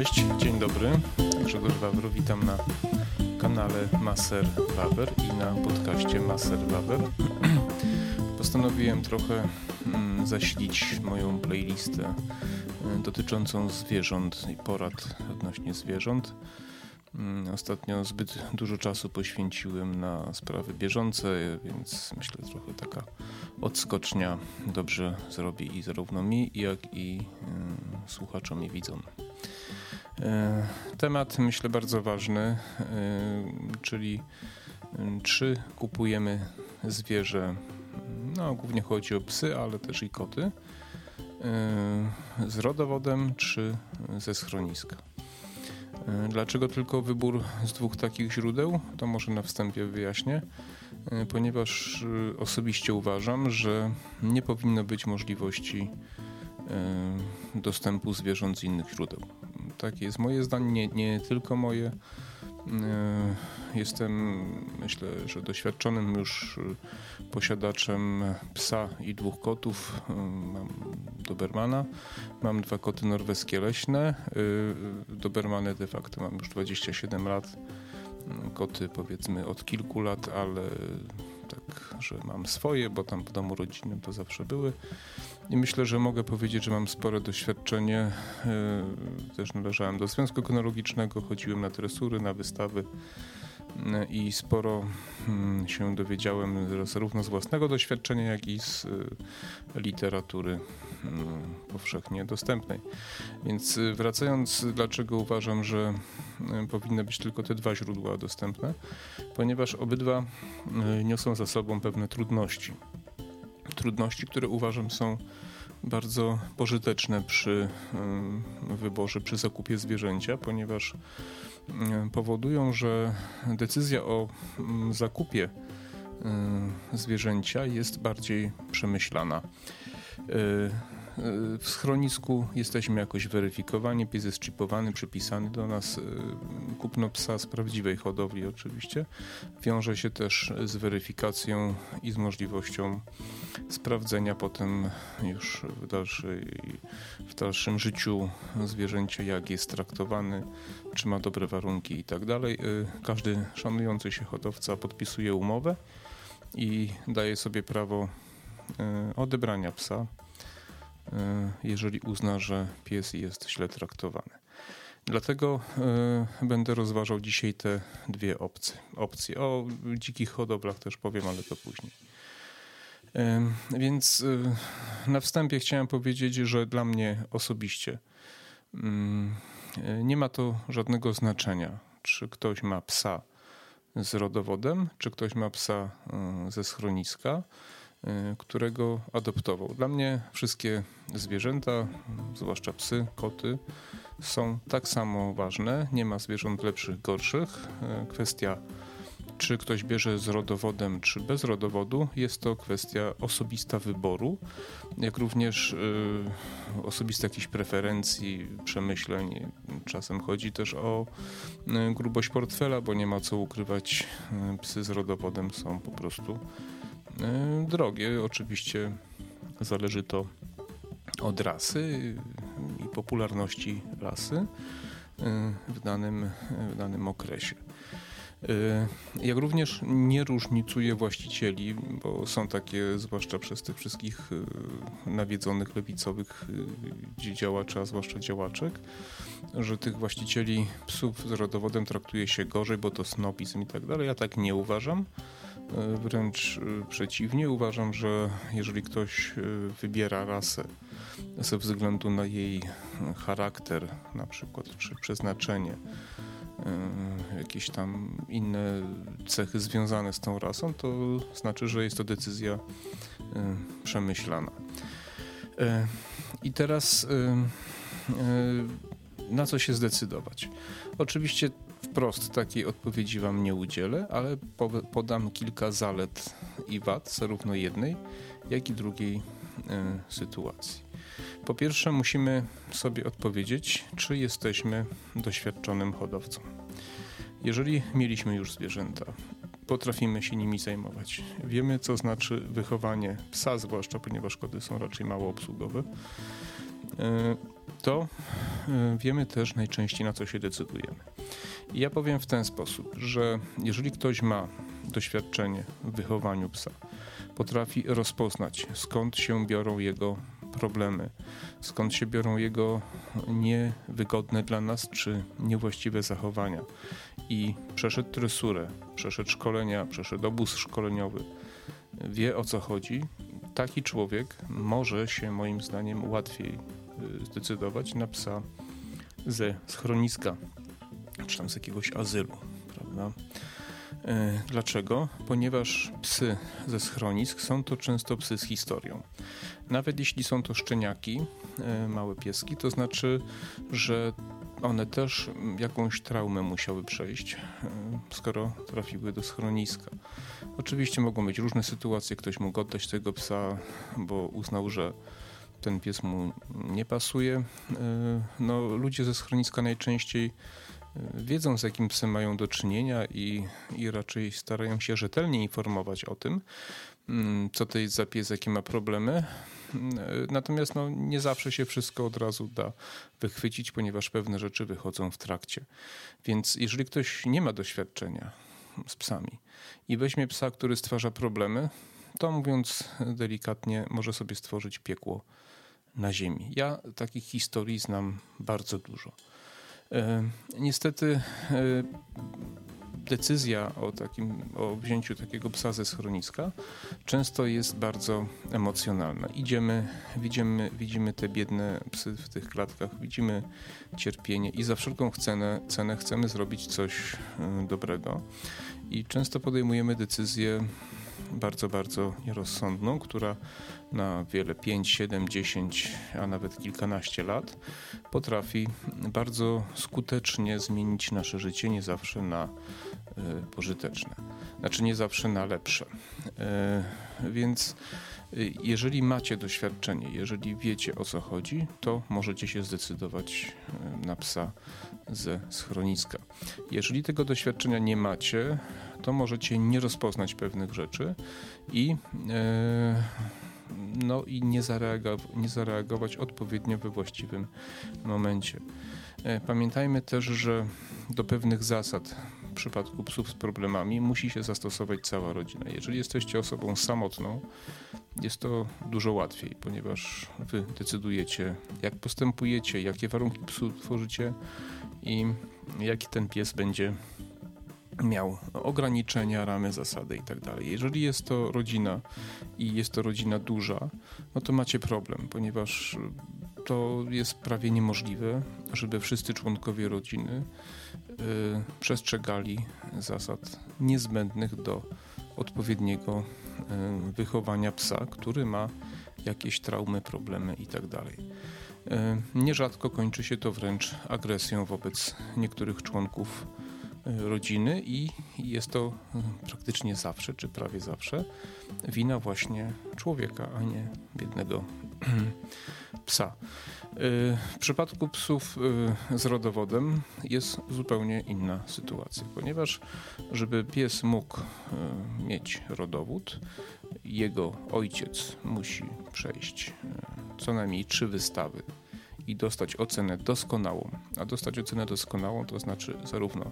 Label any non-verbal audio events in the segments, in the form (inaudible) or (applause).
Cześć, dzień dobry. Grzegorz Wawro, witam na kanale Maser Wawer i na podcaście Maser Wawer. (clears throat) Postanowiłem trochę mm, zasilić moją playlistę y, dotyczącą zwierząt i porad odnośnie zwierząt. Mm, ostatnio zbyt dużo czasu poświęciłem na sprawy bieżące, więc myślę trochę taka odskocznia dobrze zrobi i zarówno mi, jak i y, słuchaczom i widzom. Y, temat myślę bardzo ważny, y, czyli czy kupujemy zwierzę, no głównie chodzi o psy, ale też i koty, y, z rodowodem czy ze schroniska. E, dlaczego tylko wybór z dwóch takich źródeł? To może na wstępie wyjaśnię. E, ponieważ e, osobiście uważam, że nie powinno być możliwości dostępu zwierząt z innych źródeł. Takie jest moje zdanie, nie, nie tylko moje. E, jestem, myślę, że doświadczonym już e, posiadaczem psa i dwóch kotów. E, mam Dobermana. Mam dwa koty norweskie leśne. Dobermany de facto mam już 27 lat. Koty powiedzmy od kilku lat, ale tak, że mam swoje, bo tam w domu rodzinnym to zawsze były. I myślę, że mogę powiedzieć, że mam spore doświadczenie. E, też należałem do Związku Kynologicznego, chodziłem na tresury, na wystawy e, i sporo mm, się dowiedziałem zarówno z własnego doświadczenia, jak i z e, literatury mm, powszechnie dostępnej. Więc wracając, dlaczego uważam, że powinny być tylko te dwa źródła dostępne, ponieważ obydwa niosą za sobą pewne trudności trudności, które uważam są bardzo pożyteczne przy wyborze, przy zakupie zwierzęcia, ponieważ powodują, że decyzja o zakupie zwierzęcia jest bardziej przemyślana. E, w schronisku jesteśmy jakoś weryfikowani, pies jest chipowany, przypisany do nas. Y, kupno psa z prawdziwej hodowli oczywiście wiąże się też z weryfikacją i z możliwością sprawdzenia potem już w, dalszej, w dalszym życiu zwierzęcia, jak jest traktowany, czy ma dobre warunki i tak dalej. Y, każdy szanujący się hodowca podpisuje umowę i daje sobie prawo y, odebrania psa E, jeżeli uzna, że pies jest źle traktowany. Dlatego y, będę rozważał dzisiaj te dwie opcje. opcje. O dzikich hodowlach też powiem, ale to później. Y, więc na wstępie chciałem powiedzieć, że dla mnie osobiście nie ma to żadnego znaczenia, czy ktoś ma psa z rodowodem, czy ktoś ma psa ze schroniska którego adoptował. Dla mnie wszystkie zwierzęta, zwłaszcza psy, koty, są tak samo ważne. Nie ma zwierząt lepszych, gorszych. Y, kwestia, czy ktoś bierze z rodowodem, czy bez rodowodu, jest to kwestia osobista wyboru, jak również y, osobiste jakichś preferencji, przemyśleń. Czasem chodzi też o y, grubość portfela, bo nie ma co ukrywać. Y, psy z rodowodem są po prostu drogie. Oczywiście zależy to od rasy i popularności rasy e, w danym, w danym okresie. E, jak również nie różnicuje właścicieli, bo są takie, zwłaszcza przez tych wszystkich nawiedzonych lewicowych działaczy, a zwłaszcza działaczek, że tych właścicieli psów z rodowodem traktuje się gorzej, bo to snobizm i tak dalej. Ja tak nie uważam. E, wręcz e, przeciwnie, uważam, że jeżeli ktoś e, wybiera rasę ze względu na jej charakter, na przykład, czy przeznaczenie, jakieś tam inne cechy związane z tą rasą, to znaczy, że jest to decyzja przemyślana. I teraz na co się zdecydować? Oczywiście wprost takiej odpowiedzi Wam nie udzielę, ale podam kilka zalet i wad zarówno jednej, jak i drugiej y, sytuacji. Po pierwsze, musimy sobie odpowiedzieć, czy jesteśmy doświadczonym hodowcą. Jeżeli mieliśmy już zwierzęta, potrafimy się nimi zajmować. Wiemy, co znaczy wychowanie psa, zwłaszcza ponieważ kody są raczej mało obsługowe. To y, wiemy też najczęściej na co się decydujemy. I ja powiem w ten sposób, że jeżeli ktoś ma doświadczenie w wychowaniu psa, potrafi rozpoznać skąd się biorą jego problemy, skąd się biorą jego niewygodne dla nas czy niewłaściwe zachowania. I przeszedł tresurę, przeszedł szkolenia, przeszedł obóz szkoleniowy, wie o co chodzi, taki człowiek może się moim zdaniem łatwiej zdecydować na psa ze schroniska czy tam z jakiegoś azylu, prawda? E, dlaczego? Ponieważ psy ze schronisk są to często psy z historią. Nawet jeśli są to szczeniaki, e, małe pieski, to znaczy, że one też jakąś traumę musiały przejść, e, skoro trafiły do schroniska. Oczywiście mogą być różne sytuacje, ktoś mógł oddać tego psa, bo uznał, że ten pies mu nie pasuje. No, ludzie ze schroniska najczęściej wiedzą z jakim psem mają do czynienia i, i raczej starają się rzetelnie informować o tym, mm, co to jest za pies, jakie ma problemy. Mm, natomiast no, nie zawsze się wszystko od razu da wychwycić, ponieważ pewne rzeczy wychodzą w trakcie. Więc jeżeli ktoś nie ma doświadczenia z psami i weźmie psa, który stwarza problemy, to mówiąc delikatnie, może sobie stworzyć piekło na ziemi. Ja takich historii znam bardzo dużo. E, niestety e, decyzja o, takim, o wzięciu takiego psa ze schroniska często jest bardzo emocjonalna. Idziemy, widzimy, widzimy te biedne psy w tych klatkach, widzimy cierpienie i za wszelką cenę, cenę chcemy zrobić coś e, dobrego. I często podejmujemy decyzję bardzo, bardzo nierozsądną, która na wiele 5, 7, 10, a nawet kilkanaście lat potrafi bardzo skutecznie zmienić nasze życie, nie zawsze na y, pożyteczne, znaczy nie zawsze na lepsze. Y, więc y, jeżeli macie doświadczenie, jeżeli wiecie o co chodzi, to możecie się zdecydować na psa ze schroniska. Jeżeli tego doświadczenia nie macie, to możecie nie rozpoznać pewnych rzeczy i, e, no, i nie, zareagować, nie zareagować odpowiednio we właściwym momencie. E, pamiętajmy też, że do pewnych zasad w przypadku psów z problemami musi się zastosować cała rodzina. Jeżeli jesteście osobą samotną, jest to dużo łatwiej, ponieważ wy decydujecie, jak postępujecie, jakie warunki psu tworzycie i jaki ten pies będzie miał ograniczenia, ramy, zasady i tak. Jeżeli jest to rodzina i jest to rodzina duża, no to macie problem, ponieważ to jest prawie niemożliwe, żeby wszyscy członkowie rodziny y, przestrzegali zasad niezbędnych do odpowiedniego y, wychowania psa, który ma jakieś traumy, problemy i tak. Y, nierzadko kończy się to wręcz agresją wobec niektórych członków rodziny i jest to praktycznie zawsze, czy prawie zawsze, wina właśnie człowieka, a nie biednego (clears throat) psa. W przypadku psów y, z rodowodem jest zupełnie inna sytuacja, ponieważ żeby pies mógł y, mieć rodowód, jego ojciec musi przejść y, co najmniej trzy wystawy i dostać ocenę doskonałą. A dostać ocenę doskonałą to znaczy zarówno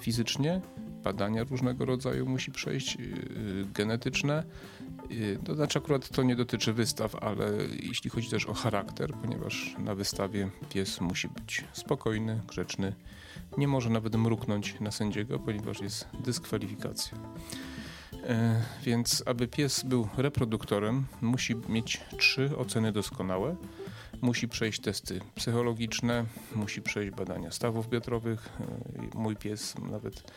fizycznie, badania różnego rodzaju musi przejść, yy, genetyczne. Yy, to znaczy akurat to nie dotyczy wystaw, ale jeśli chodzi też o charakter, ponieważ na wystawie pies musi być spokojny, grzeczny, nie może nawet mruknąć na sędziego, ponieważ jest dyskwalifikacja. E, więc aby pies był reproduktorem, musi mieć trzy oceny doskonałe. Musi przejść testy psychologiczne, musi przejść badania stawów biodrowych. E, mój pies nawet,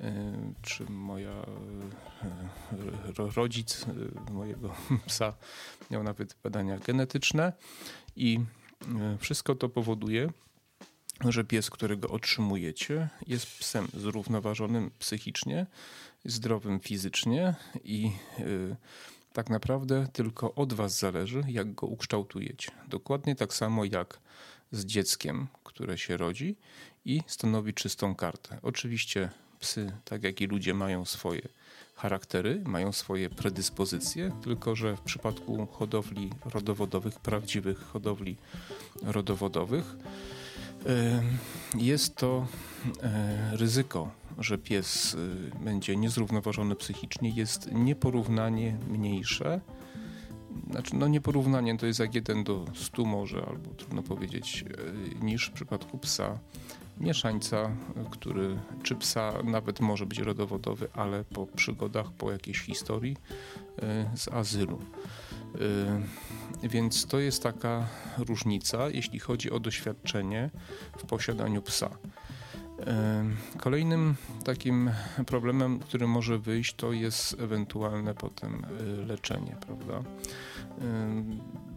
e, czy moja rodzic mojego (laughs) psa miał nawet badania genetyczne i wszystko to powoduje, że pies, którego otrzymujecie, jest psem zrównoważonym psychicznie, zdrowym fizycznie i tak naprawdę tylko od Was zależy, jak go ukształtujecie. Dokładnie tak samo jak z dzieckiem, które się rodzi i stanowi czystą kartę. Oczywiście psy, tak jak i ludzie, mają swoje charaktery, mają swoje predyspozycje, tylko że w przypadku hodowli rodowodowych, prawdziwych hodowli rodowodowych, jest to e, ryzyko, że pies y, będzie niezrównoważony psychicznie, jest nieporównanie mniejsze. Znaczy, no nieporównanie to jest jak 1 do 100 może, albo trudno powiedzieć, e, niż w przypadku psa mieszańca, który, czy psa nawet może być rodowodowy, ale po przygodach, po jakiejś historii e, z azylu. E, więc to jest taka różnica, jeśli chodzi o doświadczenie w posiadaniu psa. Kolejnym takim problemem, który może wyjść, to jest ewentualne potem y, leczenie, prawda?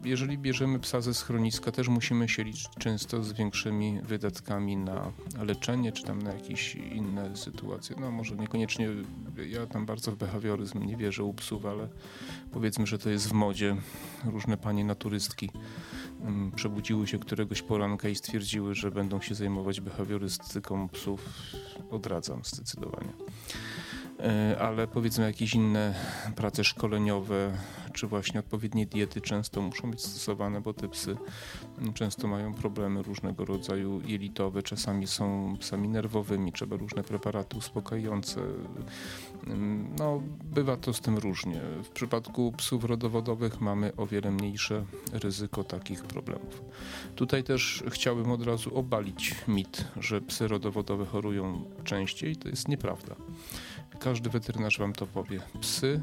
Jeżeli bierzemy psa ze schroniska, też musimy się liczyć często z większymi wydatkami na leczenie, czy tam na jakieś inne sytuacje. No może niekoniecznie, ja tam bardzo w behawioryzm nie wierzę u psów, ale powiedzmy, że to jest w modzie. Różne panie naturystki przebudziły się któregoś poranka i stwierdziły, że będą się zajmować behawiorystyką psów. Odradzam zdecydowanie. E, ale powiedzmy jakieś inne prace szkoleniowe, czy właśnie odpowiednie diety często muszą być stosowane, bo te psy często mają problemy różnego rodzaju jelitowe, czasami są psami nerwowymi, trzeba różne preparaty uspokajające. No, bywa to z tym różnie. W przypadku psów rodowodowych mamy o wiele mniejsze ryzyko takich problemów. Tutaj też chciałbym od razu obalić mit, że psy rodowodowe chorują częściej. To jest nieprawda. Każdy weterynarz wam to powie. Psy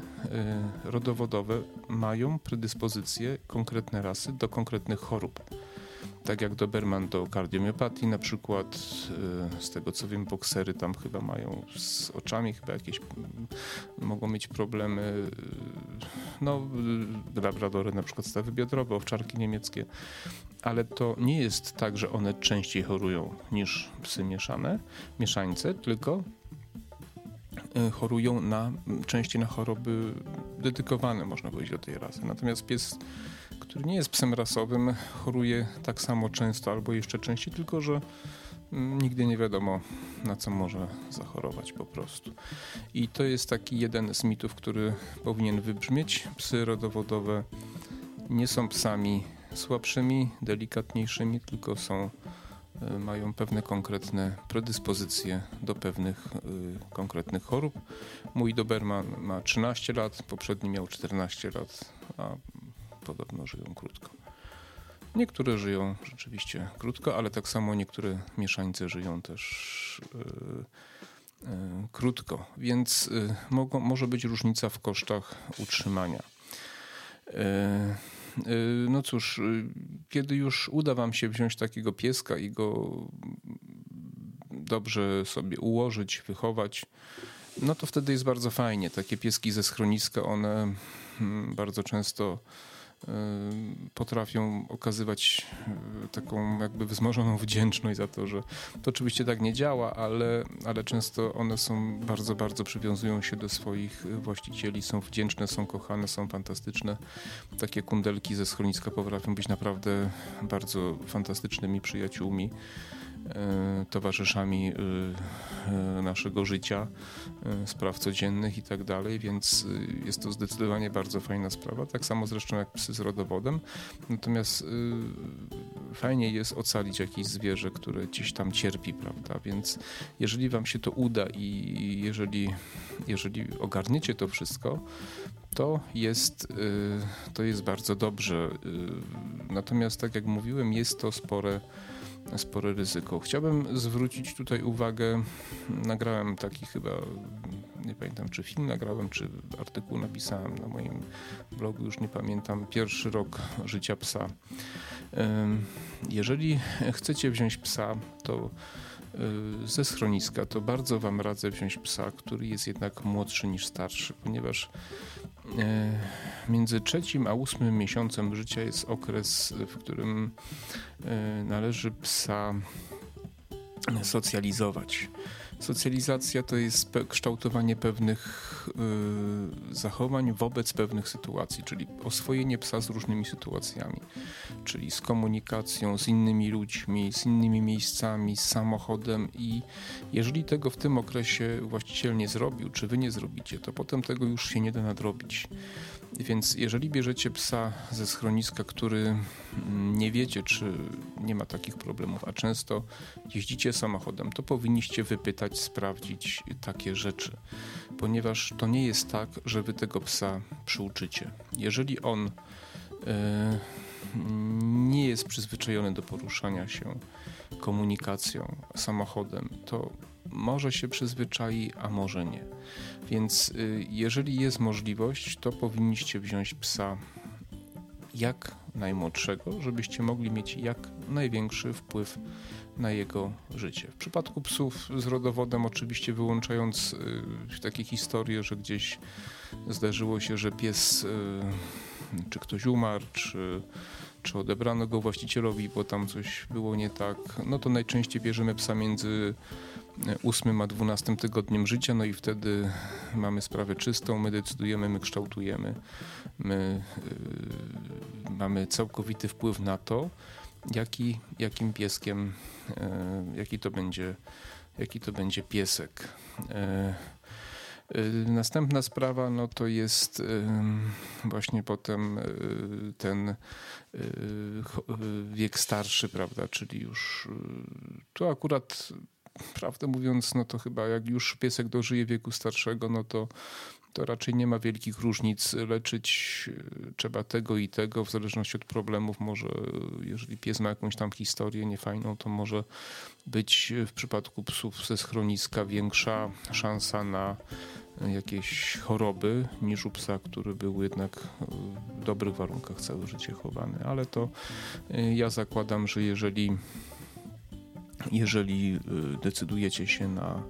y, rodowodowe mają predyspozycje, konkretne rasy do konkretnych chorób. Tak jak Doberman do kardiomiopatii na przykład, y, z tego co wiem, boksery tam chyba mają z oczami, chyba jakieś mogą mieć problemy. Y, no, labradory na przykład stawy biodrowe, owczarki niemieckie. Ale to nie jest tak, że one częściej chorują niż psy mieszane, mieszańce, tylko chorują na, częściej na choroby dedykowane, można powiedzieć, do tej rasy. Natomiast pies, który nie jest psem rasowym, choruje tak samo często albo jeszcze częściej, tylko że nigdy nie wiadomo, na co może zachorować po prostu. I to jest taki jeden z mitów, który powinien wybrzmieć. Psy rodowodowe nie są psami słabszymi, delikatniejszymi, tylko są mają pewne konkretne predyspozycje do pewnych y, konkretnych chorób. Mój Doberman ma 13 lat, poprzedni miał 14 lat, a podobno żyją krótko. Niektóre żyją rzeczywiście krótko, ale tak samo niektóre mieszańce żyją też y, krótko, więc mogą, może być różnica w kosztach utrzymania. Y, no cóż, y, kiedy już uda Wam się wziąć takiego pieska i go dobrze sobie ułożyć, wychować, no to wtedy jest bardzo fajnie. Takie pieski ze schroniska, one mm, bardzo często potrafią okazywać y, taką jakby wzmożoną wdzięczność za to, że to oczywiście tak nie działa, ale, ale często one są bardzo, bardzo przywiązują się do swoich właścicieli, są wdzięczne, są kochane, są fantastyczne. Takie kundelki ze schroniska potrafią być naprawdę bardzo fantastycznymi przyjaciółmi. E, towarzyszami e, e, naszego życia, spraw codziennych i tak dalej, więc jest to zdecydowanie bardzo fajna sprawa. Tak samo zresztą jak psy z rodowodem. Natomiast fajnie jest ocalić jakieś zwierzę, które gdzieś tam cierpi, prawda? Więc jeżeli wam się to uda i jeżeli, jeżeli ogarniecie to wszystko, to jest, to jest bardzo dobrze. Natomiast tak jak mówiłem, jest to spore spore ryzyko. Chciałbym zwrócić tutaj uwagę, nagrałem taki chyba, nie pamiętam czy film nagrałem, czy artykuł napisałem na moim blogu, już nie pamiętam, pierwszy rok życia psa. Jeżeli chcecie wziąć psa, to y, ze schroniska, to bardzo Wam radzę wziąć psa, który jest jednak młodszy niż starszy, ponieważ między trzecim a ósmym miesiącem życia jest okres, w którym e, należy psa socjalizować. Socjalizacja to jest pe kształtowanie pewnych y, zachowań wobec pewnych sytuacji, czyli oswojenie psa z różnymi sytuacjami, czyli z komunikacją, z innymi ludźmi, z innymi miejscami, z samochodem i jeżeli tego w tym okresie właściciel nie zrobił, czy wy nie zrobicie, to potem tego już się nie da nadrobić. Więc jeżeli bierzecie psa ze schroniska, który mm, nie wiecie, czy nie ma takich problemów, a często jeździcie samochodem, to powinniście wypytać, sprawdzić takie rzeczy, ponieważ to nie jest tak, że wy tego psa przyuczycie. Jeżeli on e, nie jest przyzwyczajony do poruszania się komunikacją, samochodem, to może się przyzwyczai, a może nie. Więc y, jeżeli jest możliwość, to powinniście wziąć psa jak najmłodszego, żebyście mogli mieć jak największy wpływ na jego życie. W przypadku psów z rodowodem, oczywiście wyłączając y, takie historie, że gdzieś zdarzyło się, że pies, y, czy ktoś umarł, czy, czy odebrano go właścicielowi, bo tam coś było nie tak, no to najczęściej bierzemy psa między ósmym a dwunastym tygodniem życia, no i wtedy mamy sprawę czystą, my decydujemy, my kształtujemy, my y, mamy całkowity wpływ na to, jaki, jakim pieskiem, y, jaki to będzie, jaki to będzie piesek. Y, następna sprawa no to jest właśnie potem ten wiek starszy, prawda, czyli już tu akurat prawdę mówiąc, no to chyba jak już piesek dożyje wieku starszego, no to to raczej nie ma wielkich różnic. Leczyć e, trzeba tego i tego, w zależności od problemów. Może, jeżeli pies ma jakąś tam historię niefajną, to może być w przypadku psów ze schroniska większa szansa na jakieś choroby niż u psa, który był jednak w dobrych warunkach całe życie chowany. Ale to e, ja zakładam, że jeżeli jeżeli y, decydujecie się na,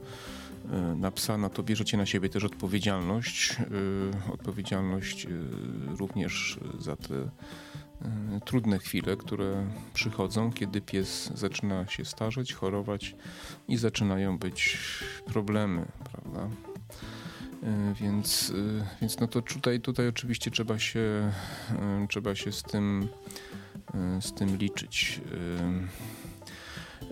y, na psa, no to bierzecie na siebie też odpowiedzialność, y, odpowiedzialność również za te trudne chwile, które przychodzą, kiedy pies zaczyna się starzeć, chorować i zaczynają być problemy, prawda? Więc, więc no to tutaj, tutaj oczywiście trzeba się, trzeba się z tym, z tym liczyć.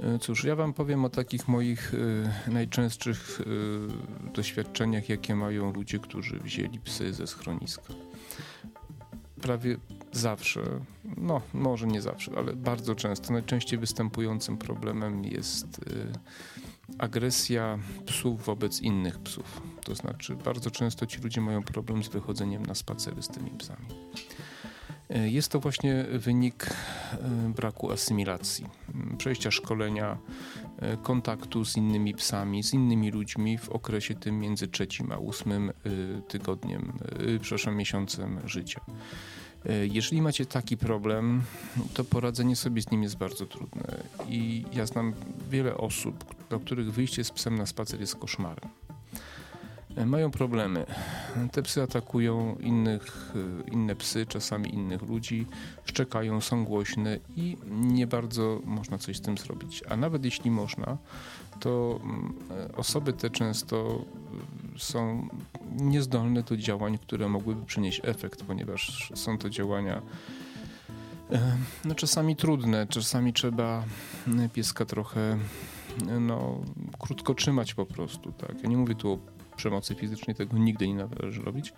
E, cóż, ja Wam powiem o takich moich y, najczęstszych y, doświadczeniach, jakie mają ludzie, którzy wzięli psy ze schroniska. Prawie zawsze, no może nie zawsze, ale bardzo często, najczęściej występującym problemem jest agresja psów wobec innych psów. To znaczy, bardzo często ci ludzie mają problem z wychodzeniem na spacery z tymi psami. E, jest to właśnie wynik e, braku asymilacji, przejścia szkolenia, e, kontaktu z innymi psami, z innymi ludźmi w okresie tym między trzecim a ósmym tygodniem, przepraszam, miesiącem życia. Jeżeli macie taki problem, to poradzenie sobie z nim jest bardzo trudne. I ja znam wiele osób, dla których wyjście z psem na spacer jest koszmarem. Mają problemy. Te psy atakują innych, e, inne psy, czasami innych ludzi, szczekają, są głośne i nie bardzo można coś z tym zrobić. A nawet jeśli można, to mm, osoby te często są niezdolne do działań, które mogłyby przynieść efekt, ponieważ są to działania no, czasami trudne, czasami trzeba pieska trochę no, krótko trzymać po prostu. Tak? Ja nie mówię tu o przemocy fizycznej, tego nigdy nie należy robić,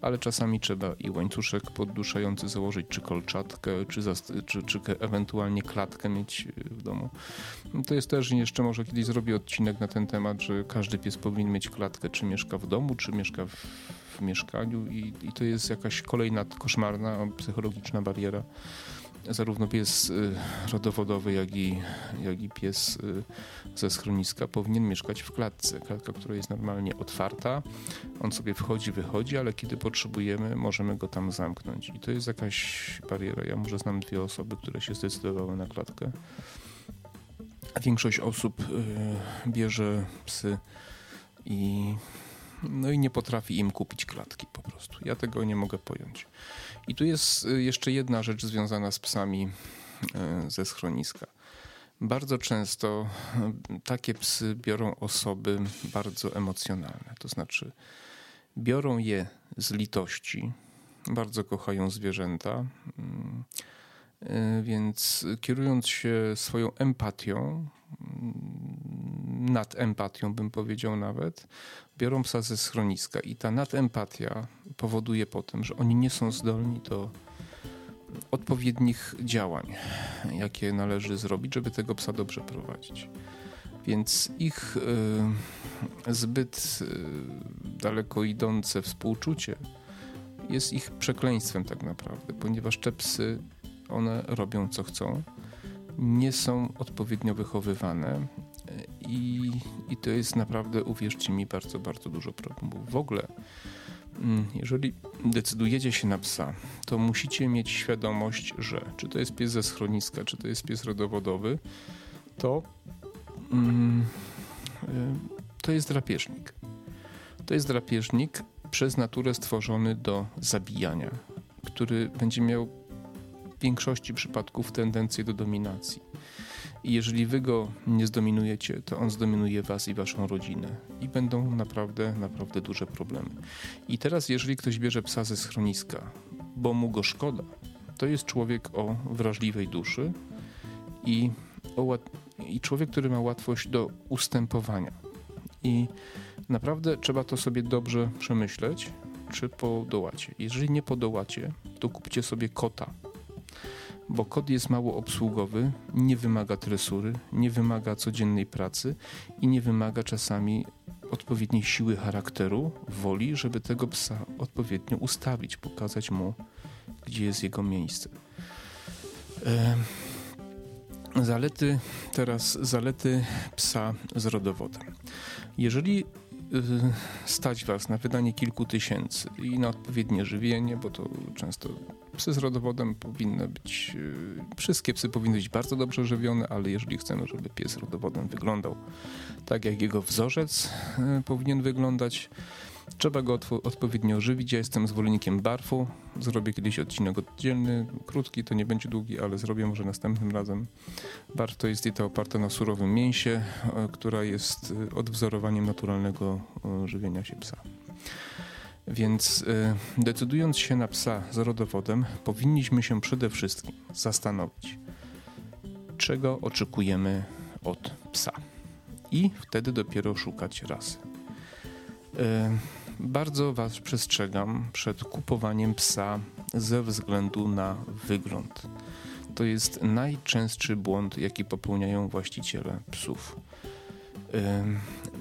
ale czasami trzeba i łańcuszek podduszający założyć, czy kolczatkę, czy, czy, czy ewentualnie klatkę mieć w domu. To jest też jeszcze może kiedyś zrobię odcinek na ten temat, że każdy pies powinien mieć klatkę, czy mieszka w domu, czy mieszka w, w mieszkaniu i, i to jest jakaś kolejna koszmarna psychologiczna bariera zarówno pies y, rodowodowy, jak i, jak i pies y, ze schroniska powinien mieszkać w klatce. Klatka, która jest normalnie otwarta, on sobie wchodzi, wychodzi, ale kiedy potrzebujemy, możemy go tam zamknąć. I to jest jakaś bariera. Ja może znam dwie osoby, które się zdecydowały na klatkę. Większość osób y, bierze psy i no i nie potrafi im kupić klatki po prostu. Ja tego nie mogę pojąć. I tu jest y, jeszcze jedna rzecz związana z psami y, ze schroniska. Bardzo często takie psy biorą osoby bardzo emocjonalne, to znaczy biorą je z litości, bardzo kochają zwierzęta, mm, y, więc kierując się swoją empatią, mm, nad empatią bym powiedział nawet, biorą psa ze schroniska i ta nadempatia powoduje potem, że oni nie są zdolni do odpowiednich działań, jakie należy zrobić, żeby tego psa dobrze prowadzić. Więc ich y, zbyt y, daleko idące współczucie jest ich przekleństwem tak naprawdę, ponieważ te psy, one robią co chcą, nie są odpowiednio wychowywane i, i to jest naprawdę, uwierzcie mi, bardzo, bardzo dużo problemów. W ogóle Mm, jeżeli decydujecie się na psa, to musicie mieć świadomość, że czy to jest pies ze schroniska, czy to jest pies rodowodowy, to, mm, y, to jest drapieżnik. To jest drapieżnik przez naturę stworzony do zabijania, który będzie miał w większości przypadków tendencję do dominacji. I jeżeli wy go nie zdominujecie, to on zdominuje was i waszą rodzinę. I będą naprawdę, naprawdę duże problemy. I teraz, jeżeli ktoś bierze psa ze schroniska, bo mu go szkoda, to jest człowiek o wrażliwej duszy i, o, i człowiek, który ma łatwość do ustępowania. I naprawdę trzeba to sobie dobrze przemyśleć, czy podołacie. Jeżeli nie podołacie, to kupcie sobie kota bo kod jest mało obsługowy, nie wymaga tresury, nie wymaga codziennej pracy i nie wymaga czasami odpowiedniej siły charakteru, woli, żeby tego psa odpowiednio ustawić, pokazać mu, gdzie jest jego miejsce. Zalety, teraz zalety psa z rodowodem. Jeżeli stać Was na wydanie kilku tysięcy i na odpowiednie żywienie, bo to często psy z rodowodem powinny być, y, wszystkie psy powinny być bardzo dobrze żywione, ale jeżeli chcemy, żeby pies rodowodem wyglądał tak, jak jego wzorzec y, powinien wyglądać, Trzeba go odpowiednio żywić. Ja jestem zwolennikiem barfu. Zrobię kiedyś odcinek oddzielny, krótki, to nie będzie długi, ale zrobię może następnym razem. Barf to jest dieta oparta na surowym mięsie, e, która jest e, odwzorowaniem naturalnego e, żywienia się psa. Więc decydując się na psa z rodowodem, powinniśmy się przede wszystkim zastanowić, czego oczekujemy od psa. I wtedy dopiero szukać rasy. Bardzo Was przestrzegam przed kupowaniem psa ze względu na wygląd. To jest najczęstszy błąd, jaki popełniają właściciele psów.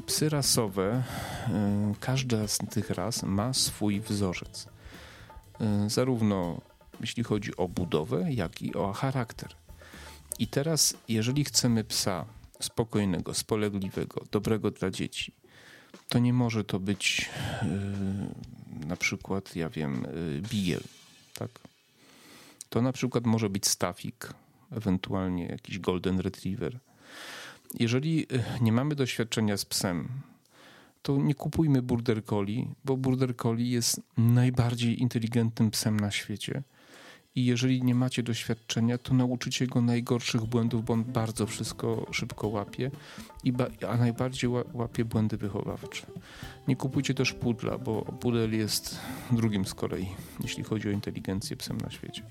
Psy rasowe, każda z tych ras ma swój wzorzec. Zarówno jeśli chodzi o budowę, jak i o charakter. I teraz, jeżeli chcemy psa spokojnego, spolegliwego, dobrego dla dzieci, to nie może to być yy, na przykład, ja wiem, yy, tak? To na przykład może być stafik, ewentualnie jakiś golden retriever. Jeżeli y, nie mamy doświadczenia z psem, to nie kupujmy border collie, bo border collie jest najbardziej inteligentnym psem na świecie i jeżeli nie macie doświadczenia, to nauczycie go najgorszych błędów, bo on bardzo wszystko szybko łapie, i a najbardziej łapie błędy wychowawcze. Nie kupujcie też pudla, bo pudel jest drugim z kolei, jeśli chodzi o inteligencję psem na świecie.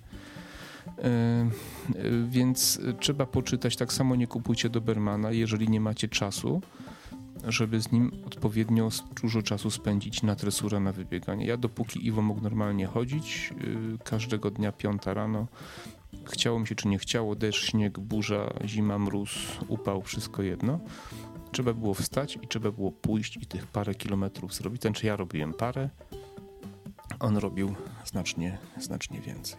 E, więc trzeba poczytać. Tak samo nie kupujcie Dobermana, jeżeli nie macie czasu żeby z nim odpowiednio dużo czasu spędzić na tresurę, na wybieganie. Ja dopóki Iwo mógł normalnie chodzić, yy, każdego dnia piąta rano, chciało mi się czy nie chciało, deszcz, śnieg, burza, zima, mróz, upał, wszystko jedno. Trzeba było wstać i trzeba było pójść i tych parę kilometrów zrobić. Ten czy ja robiłem parę, on robił znacznie, znacznie więcej.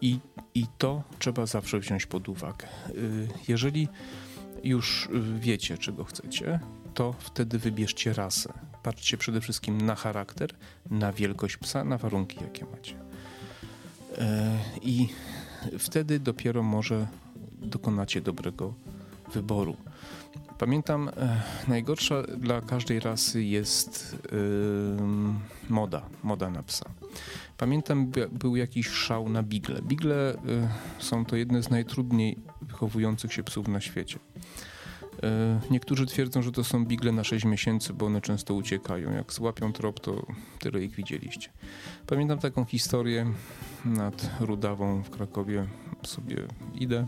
I, I to trzeba zawsze wziąć pod uwagę. Yy, jeżeli już wiecie, czego chcecie, to wtedy wybierzcie rasę. Patrzcie przede wszystkim na charakter, na wielkość psa, na warunki, jakie macie. E, I wtedy dopiero może dokonacie dobrego wyboru. Pamiętam, e, najgorsza dla każdej rasy jest moda, moda na psa. Pamiętam, był jakiś szał na bigle. Bigle są to jedne z najtrudniej wychowujących się psów na świecie. E, niektórzy twierdzą, że to są bigle na 6 miesięcy, bo one często uciekają. Jak złapią trop, to tyle ich widzieliście. Pamiętam taką historię nad Rudawą w Krakowie. Sobie idę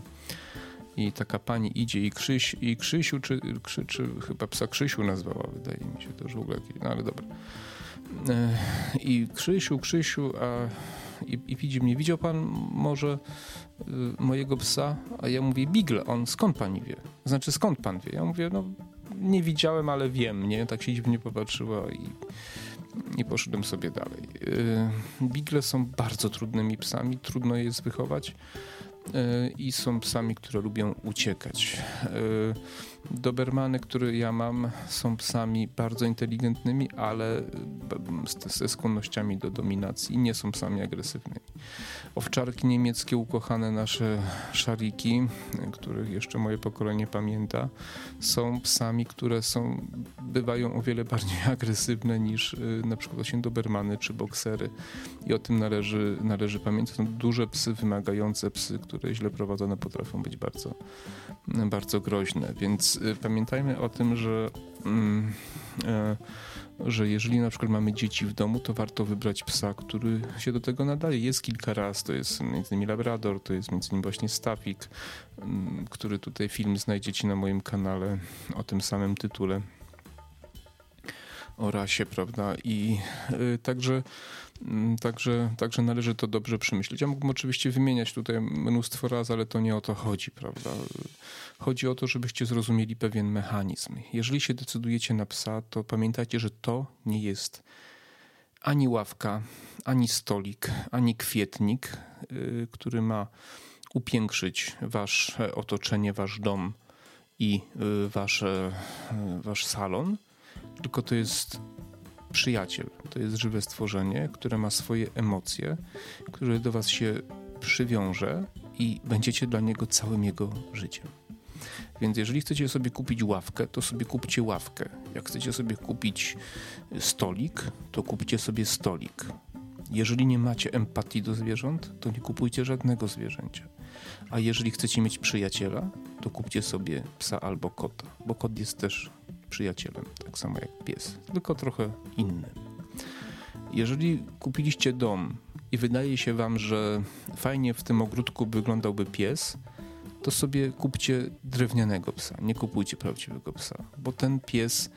i taka pani idzie i, Krzyś, i Krzysiu, czy, krzyczy, chyba psa Krzysiu nazwała, wydaje mi się to, że w ogóle no ale dobra. E, I Krzysiu, Krzysiu, a i, i widzi mnie, widział pan może y, mojego psa? A ja mówię, Bigle, on skąd pani wie? Znaczy, skąd pan wie? Ja mówię, no nie widziałem, ale wiem, nie? Tak się dziwnie popatrzyła i, i poszedłem sobie dalej. Y, Bigle są bardzo trudnymi psami, trudno je jest wychować i są psami, które lubią uciekać. Dobermany, które ja mam, są psami bardzo inteligentnymi, ale ze skłonnościami do dominacji i nie są psami agresywnymi. Owczarki niemieckie, ukochane nasze szariki, których jeszcze moje pokolenie pamięta, są psami, które są, bywają o wiele bardziej (laughs) agresywne niż y, na przykład właśnie dobermany czy boksery. I o tym należy, należy pamiętać. Są duże psy, wymagające psy, które źle prowadzone potrafią być bardzo, bardzo groźne. Więc y, pamiętajmy o tym, że, mm, e, że jeżeli na przykład mamy dzieci w domu, to warto wybrać psa, który się do tego nadaje. Jest kilka raz, to jest innymi Labrador, to jest innymi właśnie Stafik, mm, który tutaj film znajdziecie na moim kanale o tym samym tytule o rasie, prawda? I y, także także, także należy to dobrze przemyśleć. Ja mógłbym oczywiście wymieniać tutaj mnóstwo razy, ale to nie o to chodzi, prawda? Chodzi o to, żebyście zrozumieli pewien mechanizm. Jeżeli się decydujecie na psa, to pamiętajcie, że to nie jest ani ławka, ani stolik, ani kwietnik, yy, który ma upiększyć wasze otoczenie, wasz dom i yy, wasze, yy, wasz salon, tylko to jest przyjaciel. To jest żywe stworzenie, które ma swoje emocje, które do Was się przywiąże i będziecie dla niego całym jego życiem. Więc jeżeli chcecie sobie kupić ławkę, to sobie kupcie ławkę. Jak chcecie sobie kupić stolik, to kupcie sobie stolik. Jeżeli nie macie empatii do zwierząt, to nie kupujcie żadnego zwierzęcia. A jeżeli chcecie mieć przyjaciela, to kupcie sobie psa albo kota, bo kot jest też przyjacielem, tak samo jak pies, tylko trochę inny. Jeżeli kupiliście dom i wydaje się wam, że fajnie w tym ogródku wyglądałby pies, to sobie kupcie drewnianego psa. Nie kupujcie prawdziwego psa, bo ten pies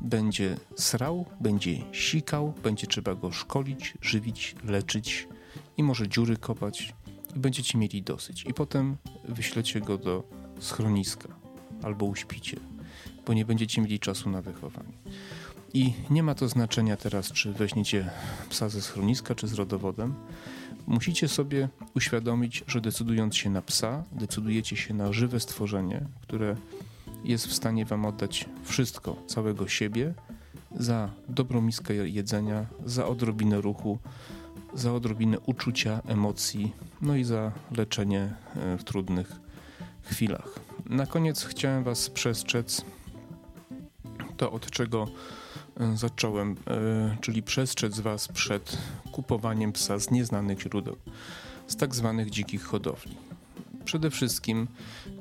będzie srał, będzie sikał, będzie trzeba go szkolić, żywić, leczyć i może dziury kopać i będziecie mieli dosyć. I potem wyślecie go do schroniska albo uśpicie bo nie będziecie mieli czasu na wychowanie. I nie ma to znaczenia teraz, czy weźmiecie psa ze schroniska, czy z rodowodem. Musicie sobie uświadomić, że decydując się na psa, decydujecie się na żywe stworzenie, które jest w stanie wam oddać wszystko, całego siebie, za dobrą miskę jedzenia, za odrobinę ruchu, za odrobinę uczucia, emocji, no i za leczenie e, w trudnych chwilach. Na koniec chciałem Was przestrzec to, od czego e, zacząłem, e, czyli przestrzec Was przed kupowaniem psa z nieznanych źródeł, z tak zwanych dzikich hodowli. Przede wszystkim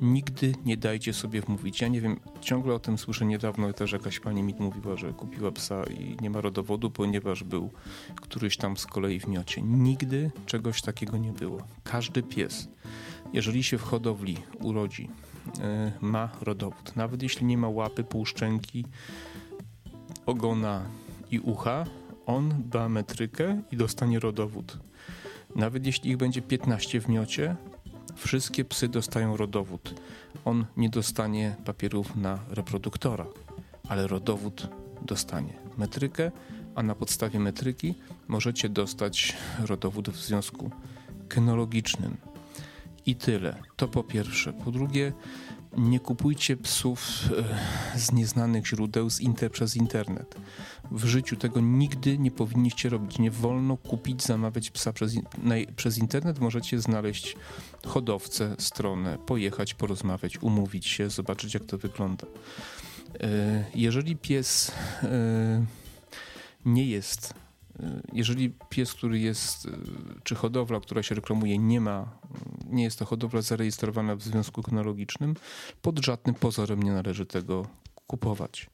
nigdy nie dajcie sobie wmówić. Ja nie wiem, ciągle o tym słyszę niedawno, też jakaś pani mi mówiła, że kupiła psa i nie ma rodowodu, ponieważ był któryś tam z kolei w miocie. Nigdy czegoś takiego nie było. Każdy pies, jeżeli się w hodowli urodzi E, ma rodowód. Nawet jeśli nie ma łapy, półszczęki, ogona i ucha, on da metrykę i dostanie rodowód. Nawet jeśli ich będzie 15 w miocie, wszystkie psy dostają rodowód. On nie dostanie papierów na reproduktora, ale rodowód dostanie metrykę, a na podstawie metryki możecie dostać rodowód w związku kynologicznym. I tyle. To po pierwsze. Po drugie, nie kupujcie psów e, z nieznanych źródeł z inter, przez internet. W życiu tego nigdy nie powinniście robić. Nie wolno kupić, zamawiać psa przez, na, przez internet. Możecie znaleźć hodowcę, stronę, pojechać, porozmawiać, umówić się, zobaczyć jak to wygląda. E, jeżeli pies e, nie jest jeżeli pies, który jest, czy hodowla, która się reklamuje, nie ma, nie jest to hodowla zarejestrowana w związku kinologicznym, pod żadnym pozorem nie należy tego kupować.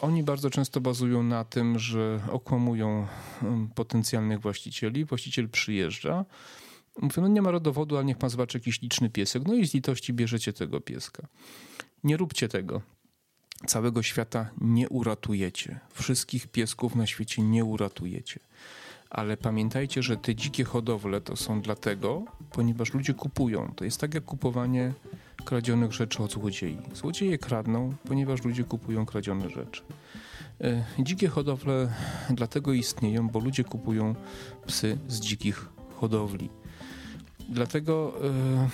Oni bardzo często bazują na tym, że okłamują potencjalnych właścicieli. Właściciel przyjeżdża, mówi, no nie ma rodowodu, ale niech pan zobaczy jakiś liczny piesek. No i z litości bierzecie tego pieska. Nie róbcie tego. Całego świata nie uratujecie. Wszystkich piesków na świecie nie uratujecie. Ale pamiętajcie, że te dzikie hodowle to są dlatego, ponieważ ludzie kupują. To jest tak jak kupowanie kradzionych rzeczy od złodziei. Złodzieje kradną, ponieważ ludzie kupują kradzione rzeczy. E, dzikie hodowle dlatego istnieją, bo ludzie kupują psy z dzikich hodowli. Dlatego yy,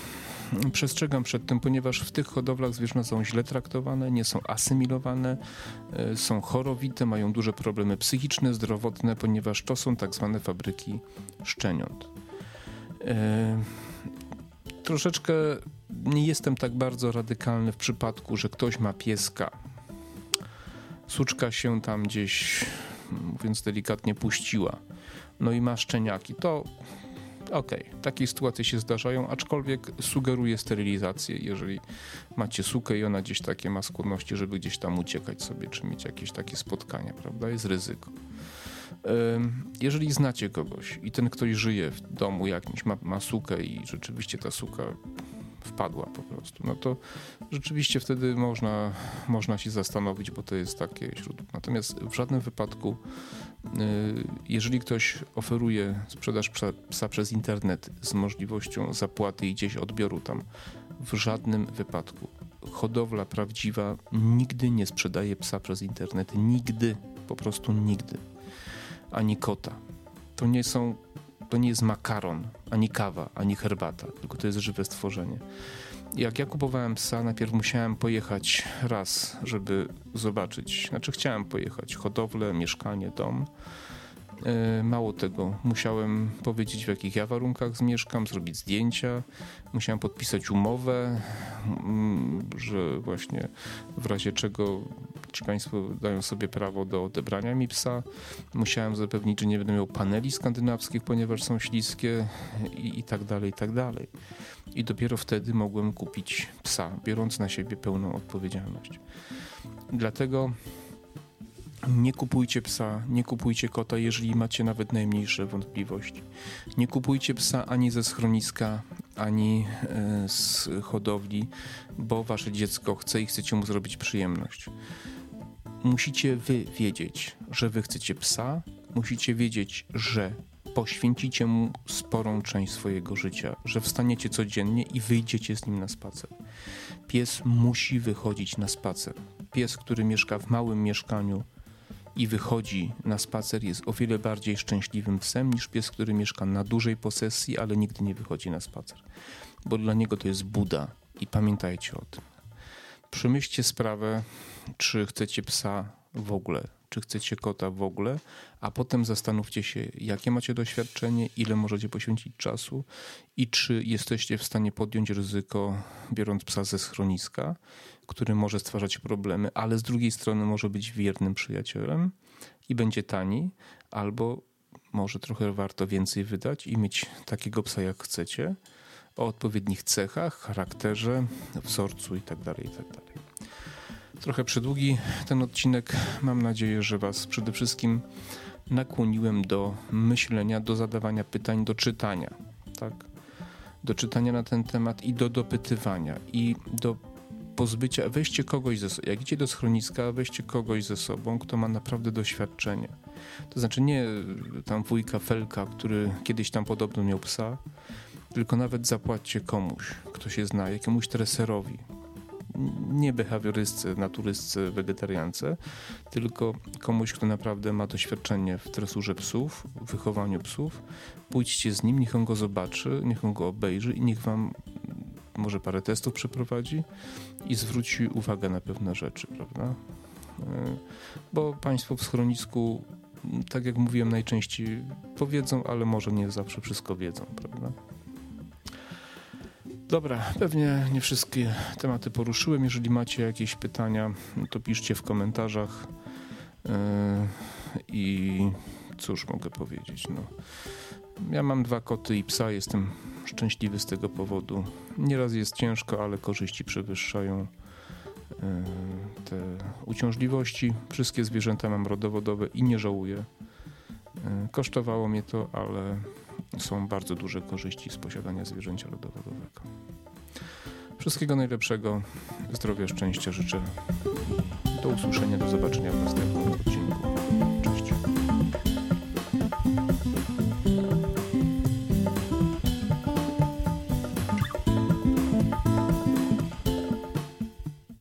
przestrzegam przed tym, ponieważ w tych hodowlach zwierzęta są źle traktowane, nie są asymilowane, yy, są chorowite, mają duże problemy psychiczne, zdrowotne, ponieważ to są tak zwane fabryki szczeniąt. Yy, troszeczkę nie jestem tak bardzo radykalny w przypadku, że ktoś ma pieska. Suczka się tam gdzieś, mówiąc delikatnie, puściła. No i ma szczeniaki. To okej, okay, takie sytuacje się zdarzają, aczkolwiek sugeruję sterylizację, jeżeli macie sukę i ona gdzieś takie ma skłonności, żeby gdzieś tam uciekać sobie, czy mieć jakieś takie spotkania, prawda? Jest ryzyko. Jeżeli znacie kogoś i ten ktoś żyje w domu jakimś, ma, ma sukę i rzeczywiście ta suka wpadła po prostu, no to rzeczywiście wtedy można, można się zastanowić, bo to jest takie źródło. Natomiast w żadnym wypadku, y, jeżeli ktoś oferuje sprzedaż psa, psa przez internet z możliwością zapłaty i gdzieś odbioru tam, w żadnym wypadku hodowla prawdziwa nigdy nie sprzedaje psa przez internet. Nigdy, po prostu nigdy. Ani kota. To nie są to nie jest makaron, ani kawa, ani herbata, tylko to jest żywe stworzenie. Jak ja kupowałem psa, najpierw musiałem pojechać raz, żeby zobaczyć. Znaczy, chciałem pojechać hodowlę, mieszkanie, dom. E, mało tego, musiałem powiedzieć, w jakich ja warunkach zmieszkam, zrobić zdjęcia, musiałem podpisać umowę, mm, że właśnie w razie czego czy Państwo dają sobie prawo do odebrania mi psa. Musiałem zapewnić, że nie będę miał paneli skandynawskich, ponieważ są śliskie i, i tak dalej, i tak dalej. I dopiero wtedy mogłem kupić psa, biorąc na siebie pełną odpowiedzialność. Dlatego nie kupujcie psa, nie kupujcie kota, jeżeli macie nawet najmniejsze wątpliwości. Nie kupujcie psa ani ze schroniska, ani e, z hodowli, bo wasze dziecko chce i chcecie mu zrobić przyjemność musicie wy wiedzieć, że wy chcecie psa, musicie wiedzieć, że poświęcicie mu sporą część swojego życia, że wstaniecie codziennie i wyjdziecie z nim na spacer. Pies musi wychodzić na spacer. Pies, który mieszka w małym mieszkaniu i wychodzi na spacer, jest o wiele bardziej szczęśliwym psem niż pies, który mieszka na dużej posesji, ale nigdy nie wychodzi na spacer. Bo dla niego to jest Buda i pamiętajcie o tym. Przemyślcie sprawę, czy chcecie psa w ogóle, czy chcecie kota w ogóle, a potem zastanówcie się, jakie macie doświadczenie, ile możecie poświęcić czasu i czy jesteście w stanie podjąć ryzyko, biorąc psa ze schroniska, który może stwarzać problemy, ale z drugiej strony może być wiernym przyjacielem i będzie tani, albo może trochę warto więcej wydać i mieć takiego psa, jak chcecie o odpowiednich cechach, charakterze, wzorcu itd. Tak itd. Trochę przydługi ten odcinek. Mam nadzieję, że Was przede wszystkim nakłoniłem do myślenia, do zadawania pytań, do czytania. Tak? Do czytania na ten temat i do dopytywania i do pozbycia, weźcie kogoś ze sobą, jak idzie do schroniska, weźcie kogoś ze sobą, kto ma naprawdę doświadczenie. To znaczy nie tam wujka Felka, który kiedyś tam podobno miał psa, tylko nawet zapłaćcie komuś, kto się zna, jakiemuś treserowi. Nie behawiorystce, naturystce, wegetariance, tylko komuś, kto naprawdę ma doświadczenie w tresurze psów, w wychowaniu psów. Pójdźcie z nim, niech on go zobaczy, niech on go obejrzy i niech wam może parę testów przeprowadzi i zwróci uwagę na pewne rzeczy, prawda? E, bo Państwo w schronisku, tak jak mówiłem, najczęściej powiedzą, ale może nie zawsze wszystko wiedzą, prawda? Dobra, pewnie nie wszystkie tematy poruszyłem. Jeżeli macie jakieś pytania, to piszcie w komentarzach. Yy, I cóż mogę powiedzieć? No, ja mam dwa koty i psa, jestem szczęśliwy z tego powodu. Nieraz jest ciężko, ale korzyści przewyższają e, te uciążliwości. Wszystkie zwierzęta mam rodowodowe i nie żałuję. E, kosztowało mnie to, ale są bardzo duże korzyści z posiadania zwierzęcia rodowodowego. Wszystkiego najlepszego, zdrowia, szczęścia życzę. Do usłyszenia, do zobaczenia w następnym.